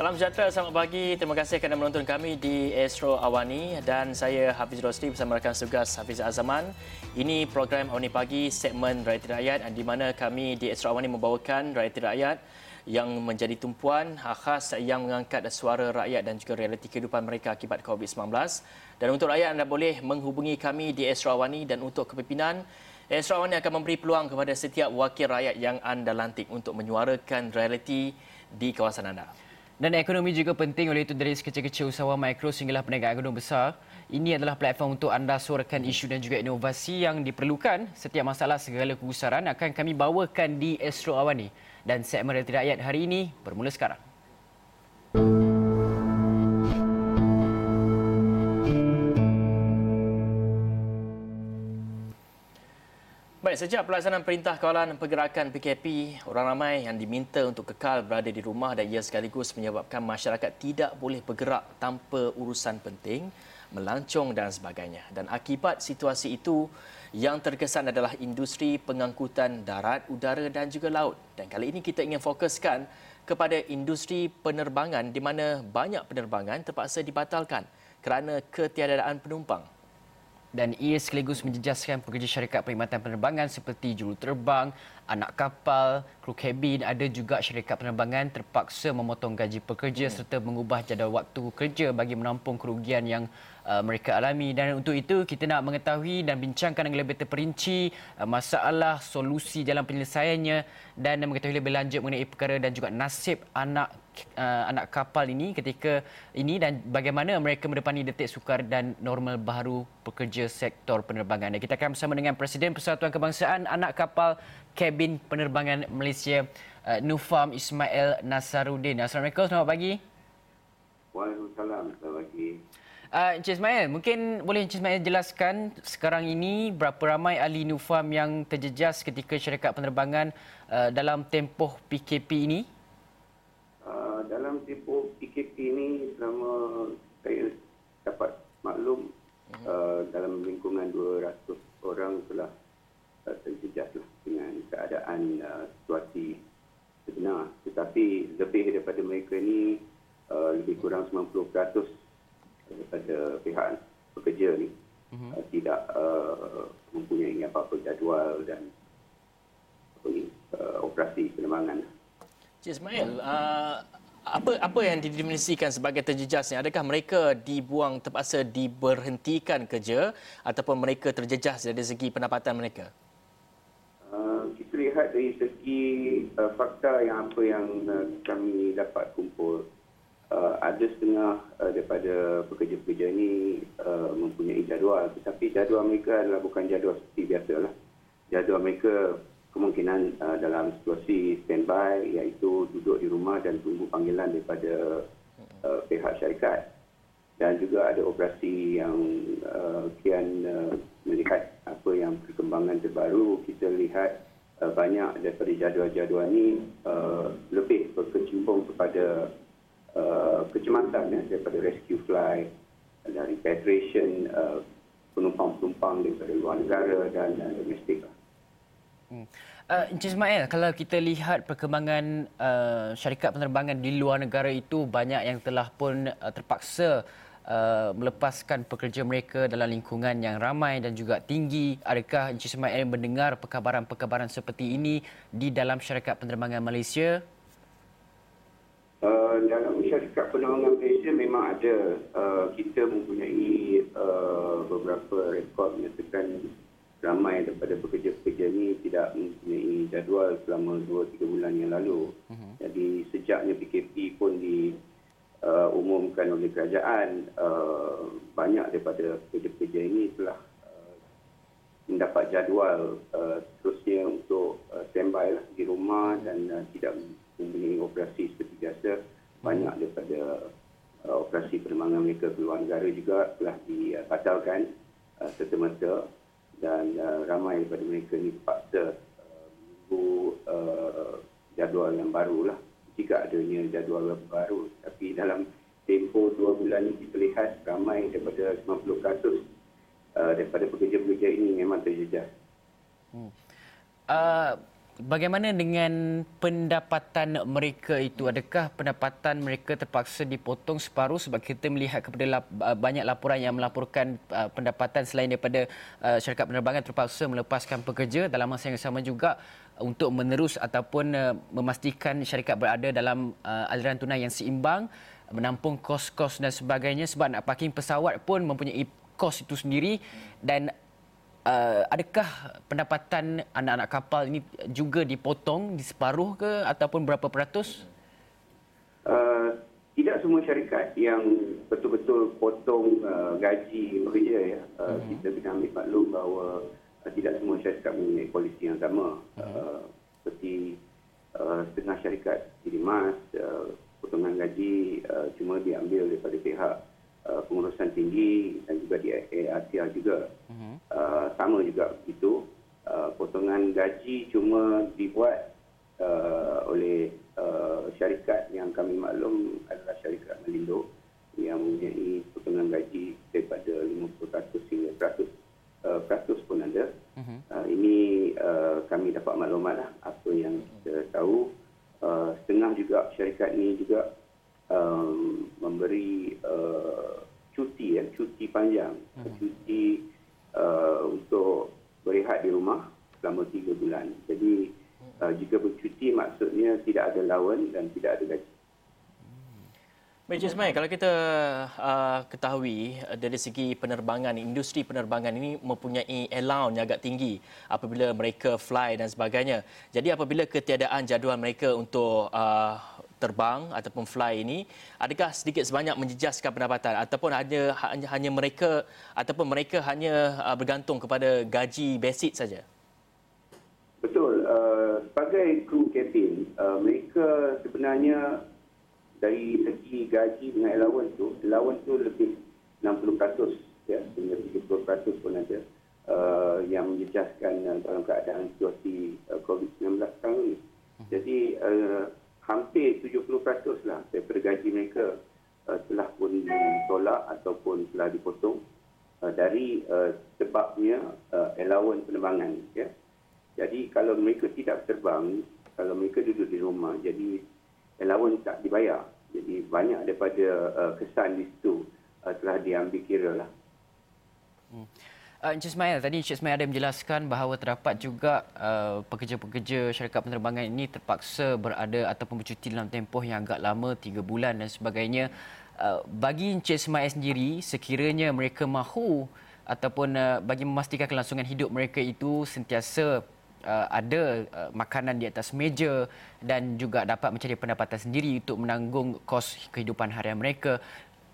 Salam sejahtera, selamat pagi. Terima kasih kerana menonton kami di Astro Awani dan saya Hafiz Rosli bersama rakan tugas Hafiz Azaman. Ini program Awani Pagi segmen Rakyat Rakyat di mana kami di Astro Awani membawakan Rakyat Rakyat yang menjadi tumpuan khas yang mengangkat suara rakyat dan juga realiti kehidupan mereka akibat COVID-19. Dan untuk rakyat anda boleh menghubungi kami di Astro Awani dan untuk kepimpinan Astro Awani akan memberi peluang kepada setiap wakil rakyat yang anda lantik untuk menyuarakan realiti di kawasan anda. Dan ekonomi juga penting oleh itu dari sekecil-kecil usahawan mikro sehinggalah perniagaan gedung besar. Ini adalah platform untuk anda suarakan isu dan juga inovasi yang diperlukan. Setiap masalah segala kegusaran akan kami bawakan di Astro Awani. Dan segmen Realiti Rakyat hari ini bermula sekarang. Baik, sejak pelaksanaan perintah kawalan pergerakan PKP, orang ramai yang diminta untuk kekal berada di rumah dan ia sekaligus menyebabkan masyarakat tidak boleh bergerak tanpa urusan penting, melancong dan sebagainya. Dan akibat situasi itu, yang terkesan adalah industri pengangkutan darat, udara dan juga laut. Dan kali ini kita ingin fokuskan kepada industri penerbangan di mana banyak penerbangan terpaksa dibatalkan kerana ketiadaan penumpang dan ia sekaligus menjejaskan pekerja syarikat perkhidmatan penerbangan seperti juruterbang, anak kapal, kru kabin, ada juga syarikat penerbangan terpaksa memotong gaji pekerja hmm. serta mengubah jadual waktu kerja bagi menampung kerugian yang uh, mereka alami dan untuk itu kita nak mengetahui dan bincangkan dengan lebih terperinci uh, masalah solusi dalam penyelesaiannya dan mengetahui lebih lanjut mengenai perkara dan juga nasib anak uh, anak kapal ini ketika ini dan bagaimana mereka mendepani detik sukar dan normal baru pekerja sektor penerbangan. Dan kita akan bersama dengan Presiden Persatuan Kebangsaan Anak Kapal Kabin Penerbangan Malaysia Nufam Ismail Nasaruddin. Assalamualaikum, selamat pagi. Waalaikumsalam. Uh, Encik Ismail, mungkin boleh Encik Ismail jelaskan sekarang ini berapa ramai ahli Nufam yang terjejas ketika syarikat penerbangan uh, dalam tempoh PKP ini? dalam tempoh PKP ini selama saya dapat maklum uh-huh. uh, dalam lingkungan 200 orang telah uh, terjejas lah dengan keadaan uh, situasi sebenar. Tetapi lebih daripada mereka ini uh, lebih kurang 90% daripada pihak pekerja ni uh-huh. uh, tidak uh, mempunyai apa-apa jadual dan apa ni, uh, operasi penerbangan. Cik Ismail, uh, apa apa yang didefinisikan sebagai terjejas ni? Adakah mereka dibuang terpaksa diberhentikan kerja ataupun mereka terjejas dari segi pendapatan mereka? Uh, kita lihat dari segi uh, fakta yang apa yang uh, kami dapat kumpul uh, ada setengah uh, daripada pekerja-pekerja ini uh, mempunyai jadual. Tetapi jadual mereka adalah bukan jadual seperti biasa lah. Jadual mereka kemungkinan uh, dalam situasi standby iaitu duduk di rumah dan tunggu panggilan daripada uh, pihak syarikat. Dan juga ada operasi yang uh, kian uh, melihat apa yang perkembangan terbaru. Kita lihat uh, banyak daripada jadual-jadual ini uh, lebih berkecimpung kepada uh, kecemasan ya, daripada rescue flight dan repatriation uh, penumpang-penumpang daripada luar negara dan uh, domestik lah. Hmm. Uh, Encik Ismail, kalau kita lihat perkembangan uh, syarikat penerbangan di luar negara itu banyak yang telah pun uh, terpaksa uh, melepaskan pekerja mereka dalam lingkungan yang ramai dan juga tinggi. Adakah Encik Ismail mendengar perkabaran-perkabaran seperti ini di dalam syarikat penerbangan Malaysia? Penerbangan Malaysia memang ada. Uh, kita mempunyai uh, beberapa rekod menyatakan ramai daripada pekerja-pekerja ini tidak mempunyai jadual selama 2-3 bulan yang lalu. Uh-huh. Jadi sejaknya PKP pun diumumkan uh, oleh kerajaan, uh, banyak daripada pekerja-pekerja ini telah uh, mendapat jadual uh, terusnya untuk uh, standby lah di rumah dan uh, tidak mempunyai operasi seperti biasa. Banyak daripada uh, operasi penerbangan mereka ke luar negara juga telah dibatalkan uh, serta-merta dan uh, ramai daripada mereka ini terpaksa uh, menunggu uh, jadual yang baru lah jika adanya jadual yang baru tapi dalam tempoh dua bulan ini kita lihat ramai daripada 90 kasus uh, daripada pekerja-pekerja ini memang terjejas. Hmm. Uh, bagaimana dengan pendapatan mereka itu? Adakah pendapatan mereka terpaksa dipotong separuh sebab kita melihat kepada lap, uh, banyak laporan yang melaporkan uh, pendapatan selain daripada uh, syarikat penerbangan terpaksa melepaskan pekerja dalam masa yang sama juga untuk menerus ataupun uh, memastikan syarikat berada dalam uh, aliran tunai yang seimbang menampung kos-kos dan sebagainya sebab nak parking pesawat pun mempunyai kos itu sendiri dan uh, adakah pendapatan anak-anak kapal ini juga dipotong di separuh ke ataupun berapa peratus? Uh, tidak semua syarikat yang betul-betul potong uh, gaji bekerja ya. Uh, hmm. Kita kena ambil maklum bahawa uh, tidak semua syarikat mempunyai polisi yang sama. Hmm. Uh, seperti uh, setengah syarikat dirimas, uh, potongan gaji uh, cuma diambil daripada pihak uh, pengurusan tinggi dan juga di ARTR juga. Uh-huh. Uh, sama juga itu. Uh, potongan gaji cuma dibuat uh, oleh uh, syarikat yang kami maklum adalah syarikat Melindo yang mempunyai potongan gaji daripada 50% hingga 100 uh, peratus pun ada. Uh-huh. Uh, ini uh, kami dapat maklumat lah apa yang kita tahu. Uh, setengah juga syarikat ini juga um, memberi uh, cuti ya, cuti panjang, hmm. cuti uh, untuk berehat di rumah selama tiga bulan. Jadi uh, jika bercuti maksudnya tidak ada lawan dan tidak ada gaji. Baik, Ismail, kalau kita uh, ketahui uh, dari segi penerbangan, industri penerbangan ini mempunyai allowance yang agak tinggi apabila mereka fly dan sebagainya. Jadi apabila ketiadaan jadual mereka untuk uh, terbang ataupun fly ini adakah sedikit sebanyak menjejaskan pendapatan ataupun hanya hanya, hanya mereka ataupun mereka hanya uh, bergantung kepada gaji basic saja? Betul. Uh, sebagai kru kabin uh, mereka sebenarnya dari segi gaji dengan allowance tu allowance tu lebih 60% ya hingga 30% pun ada uh, yang menjejaskan uh, dalam keadaan situasi uh, COVID-19 sekarang ini jadi uh, hampir 70% lah daripada gaji mereka uh, telah pun ditolak ataupun telah dipotong uh, dari uh, sebabnya uh, allowance penerbangan ya. Jadi kalau mereka tidak terbang, kalau mereka duduk di rumah, jadi allowance tak dibayar. Jadi banyak daripada uh, kesan di situ uh, telah diambil kira lah. Hmm. Uh, Encik Ismail, tadi Encik Ismail ada menjelaskan bahawa terdapat juga uh, pekerja-pekerja syarikat penerbangan ini terpaksa berada ataupun bercuti dalam tempoh yang agak lama, tiga bulan dan sebagainya. Uh, bagi Encik Ismail sendiri, sekiranya mereka mahu ataupun uh, bagi memastikan kelangsungan hidup mereka itu sentiasa uh, ada uh, makanan di atas meja dan juga dapat mencari pendapatan sendiri untuk menanggung kos kehidupan harian mereka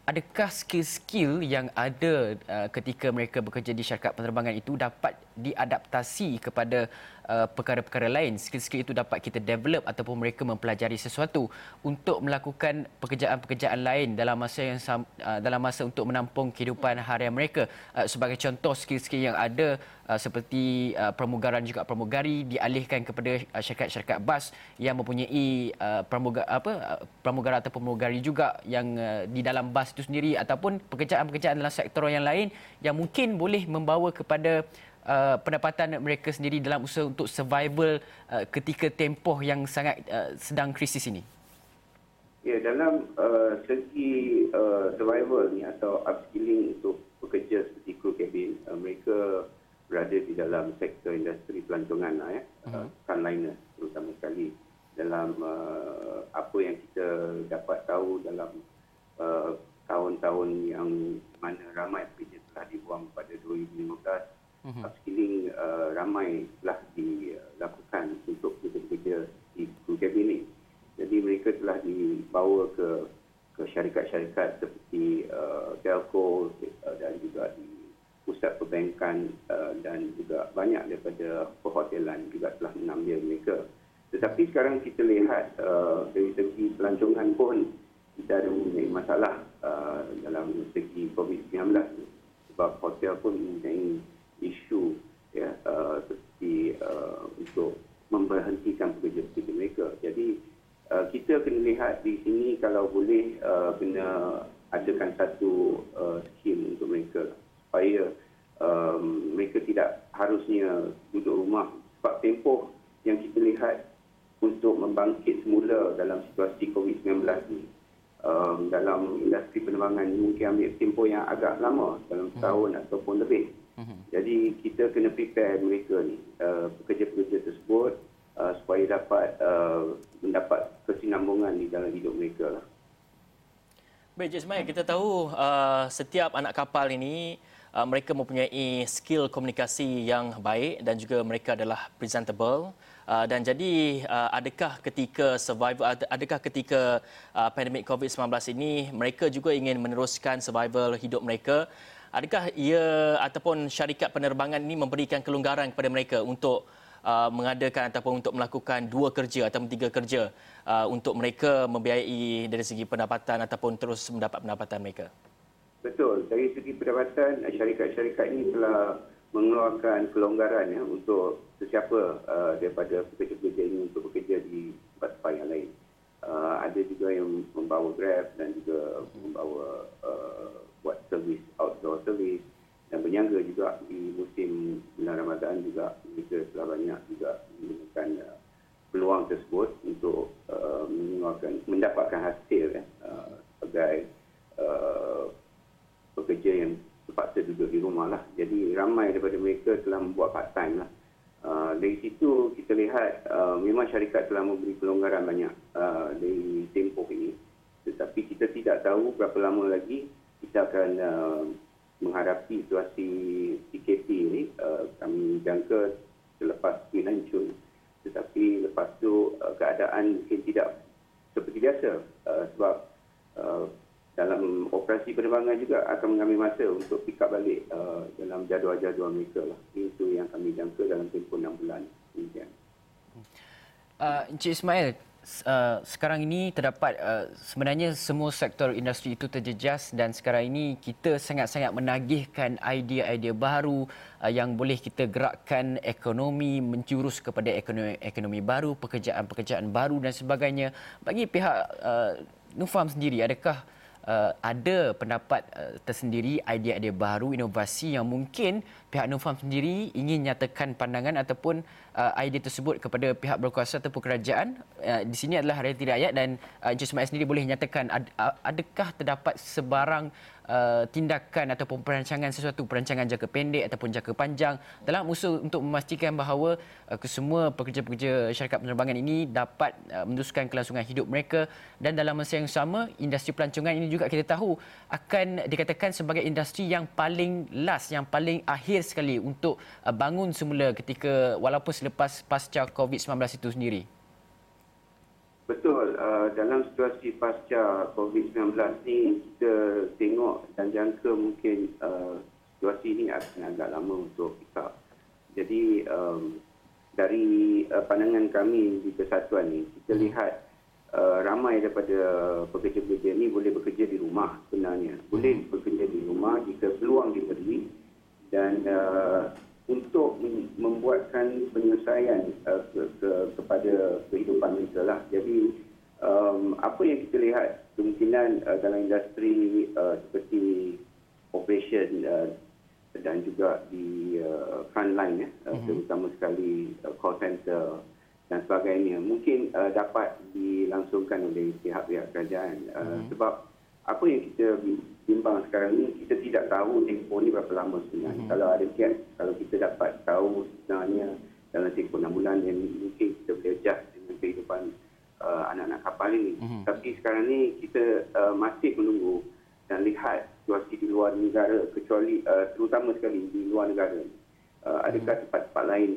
adakah skill-skill yang ada uh, ketika mereka bekerja di syarikat penerbangan itu dapat diadaptasi kepada uh, perkara-perkara lain. Skill-skill itu dapat kita develop ataupun mereka mempelajari sesuatu untuk melakukan pekerjaan-pekerjaan lain dalam masa yang uh, dalam masa untuk menampung kehidupan harian mereka. Uh, sebagai contoh skill-skill yang ada uh, seperti uh, pramugaran juga pramugari dialihkan kepada uh, syarikat-syarikat bas yang mempunyai uh, pramuga, apa uh, pramugara atau pramugari juga yang uh, di dalam bas itu sendiri ataupun pekerjaan-pekerjaan dalam sektor yang lain yang mungkin boleh membawa kepada uh, pendapatan mereka sendiri dalam usaha untuk survival uh, ketika tempoh yang sangat uh, sedang krisis ini? Ya, dalam uh, segi uh, survival ni atau upskilling untuk pekerja seperti kru kabin, uh, mereka berada di dalam sektor industri pelancongan lah, ya, uh-huh. uh, frontliner terutama sekali dalam uh, apa yang kita dapat tahu dalam uh, tahun-tahun yang mana ramai pekerja telah dibuang pada 2015 upskilling uh, ramai telah dilakukan untuk pekerja-pekerja di cabin ini jadi mereka telah dibawa ke ke syarikat-syarikat seperti uh, telco uh, dan juga di pusat perbankan uh, dan juga banyak daripada perhotelan juga telah mengambil mereka. Tetapi sekarang kita lihat uh, dari segi pelancongan pun kita ada mempunyai masalah uh, dalam segi COVID-19 sebab hotel pun mempunyai isu ya uh, seperti uh, untuk memberhentikan pekerja-pekerja mereka. Jadi uh, kita kena lihat di sini kalau boleh uh, kena adakan satu uh, skim untuk mereka lah. supaya um, mereka tidak harusnya duduk rumah sebab tempoh yang kita lihat untuk membangkit semula dalam situasi COVID-19 ni um, dalam industri penerbangan mungkin ambil tempoh yang agak lama dalam setahun hmm. ataupun lebih Hmm. Jadi kita kena prepare mereka ni, uh, pekerja-pekerja tersebut uh, supaya dapat uh, mendapat kesinambungan di dalam hidup mereka lah. Baik, Cik kita tahu uh, setiap anak kapal ini uh, mereka mempunyai skill komunikasi yang baik dan juga mereka adalah presentable. Uh, dan jadi uh, adakah ketika survival adakah ketika uh, pandemik COVID-19 ini mereka juga ingin meneruskan survival hidup mereka adakah ia ataupun syarikat penerbangan ini memberikan kelonggaran kepada mereka untuk uh, mengadakan ataupun untuk melakukan dua kerja atau tiga kerja uh, untuk mereka membiayai dari segi pendapatan ataupun terus mendapat pendapatan mereka betul dari segi pendapatan syarikat-syarikat ini telah mengeluarkan kelonggaran ya, untuk sesiapa uh, daripada pekerja-pekerja ini untuk bekerja di tempat-tempat yang lain. Uh, ada juga yang membawa Grab dan juga membawa uh, buat servis outdoor servis dan berniaga juga di musim bulan Ramadan juga mereka telah banyak juga menggunakan uh, peluang tersebut untuk uh, mengeluarkan mendapatkan hasil ya, uh, sebagai uh, pekerja yang terpaksa duduk di rumah lah. Jadi ramai daripada mereka telah membuat part time lah. Uh, dari situ kita lihat uh, memang syarikat telah memberi pelonggaran banyak uh, dari tempoh ini. Tetapi kita tidak tahu berapa lama lagi kita akan uh, menghadapi situasi PKP ini. Uh, kami jangka selepas 9 Jun. Tetapi lepas tu uh, keadaan mungkin tidak seperti biasa uh, sebab uh, dalam operasi penerbangan juga akan mengambil masa untuk pick up balik uh, dalam jadual-jadual mereka lah. Itu yang kami jangka dalam tempoh 6 bulan. Uh, Encik Ismail, uh, sekarang ini terdapat uh, sebenarnya semua sektor industri itu terjejas dan sekarang ini kita sangat-sangat menagihkan idea-idea baru uh, yang boleh kita gerakkan ekonomi menjurus kepada ekonomi, ekonomi baru, pekerjaan-pekerjaan baru dan sebagainya. Bagi pihak uh, Nufam sendiri, adakah uh, ada pendapat uh, tersendiri, idea-idea baru, inovasi yang mungkin pihak Nufam sendiri ingin nyatakan pandangan ataupun uh, idea tersebut kepada pihak berkuasa ataupun kerajaan. Uh, di sini adalah Realiti Rakyat dan uh, Encik Ismail sendiri boleh nyatakan ad, adakah terdapat sebarang Uh, tindakan ataupun perancangan sesuatu perancangan jangka pendek ataupun jangka panjang dalam usaha untuk memastikan bahawa uh, kesemua pekerja-pekerja syarikat penerbangan ini dapat uh, meneruskan kelangsungan hidup mereka dan dalam masa yang sama industri pelancongan ini juga kita tahu akan dikatakan sebagai industri yang paling last yang paling akhir sekali untuk uh, bangun semula ketika walaupun selepas pasca COVID-19 itu sendiri Betul, uh, dalam situasi pasca COVID-19 ni kita tengok dan jangka mungkin uh, situasi ini akan agak lama untuk kita. Jadi um, dari uh, pandangan kami di persatuan ni, kita hmm. lihat uh, ramai daripada pekerja-pekerja ini boleh bekerja di rumah sebenarnya. Boleh hmm. bekerja di rumah jika peluang diberi dan uh, untuk membuatkan penyelesaian uh, ke, ke, kepada kehidupan mereka lah. Jadi um, apa yang kita lihat kemungkinan uh, dalam industri uh, seperti operation uh, dan juga di uh, front line ya, uh, mm-hmm. terutama sekali uh, call center dan sebagainya mungkin uh, dapat dilangsungkan oleh pihak-pihak kerajaan uh, mm-hmm. sebab apa yang kita bimbang sekarang ni kita tidak tahu tempoh ni berapa lama sebenarnya. Mm-hmm. Kalau ada kiat, kalau kita dapat tahu sebenarnya dalam tempoh 6 bulan yang mungkin kita boleh adjust dengan kehidupan uh, anak-anak kapal ini. Mm-hmm. Tapi sekarang ni kita uh, masih menunggu dan lihat situasi di luar negara kecuali uh, terutama sekali di luar negara. Uh, adakah mm-hmm. tempat-tempat lain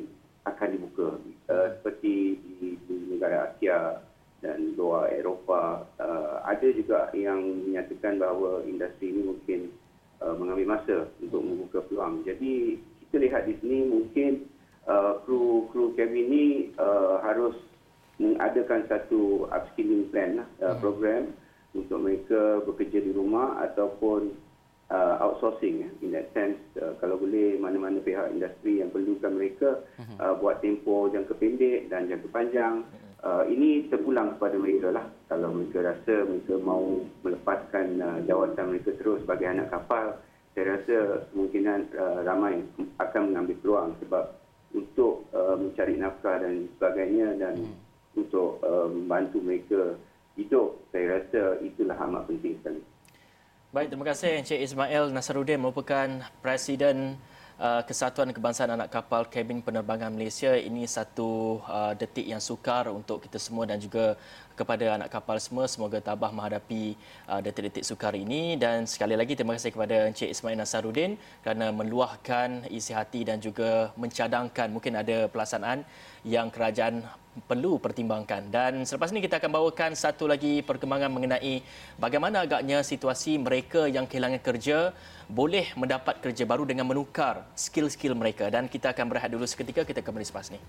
akan dibuka uh, seperti di, di negara Asia dan luar Eropah uh, ada juga yang menyatakan bahawa industri ini mungkin uh, mengambil masa untuk membuka peluang. Jadi kita lihat di sini mungkin uh, kru kru cabin ini uh, harus mengadakan satu upskilling plan uh, hmm. program untuk mereka bekerja di rumah ataupun uh, outsourcing in that sense uh, kalau boleh mana-mana pihak industri yang perlukan mereka hmm. uh, buat tempoh jangka pendek dan jangka panjang hmm uh, ini terpulang kepada mereka lah. Kalau mereka rasa mereka mau melepaskan uh, jawatan mereka terus sebagai anak kapal, saya rasa kemungkinan uh, ramai akan mengambil peluang sebab untuk uh, mencari nafkah dan sebagainya dan hmm. untuk uh, membantu mereka hidup, saya rasa itulah amat penting sekali. Baik, terima kasih Encik Ismail Nasaruddin merupakan Presiden uh, Kesatuan Kebangsaan Anak Kapal Kabin Penerbangan Malaysia. Ini satu uh, detik yang sukar untuk kita semua dan juga kepada anak kapal semua. Semoga tabah menghadapi uh, detik-detik sukar ini. Dan sekali lagi terima kasih kepada Encik Ismail Nasaruddin kerana meluahkan isi hati dan juga mencadangkan mungkin ada pelaksanaan yang kerajaan perlu pertimbangkan. Dan selepas ini kita akan bawakan satu lagi perkembangan mengenai bagaimana agaknya situasi mereka yang kehilangan kerja boleh mendapat kerja baru dengan menukar skill-skill mereka. Dan kita akan berehat dulu seketika, kita kembali selepas ini.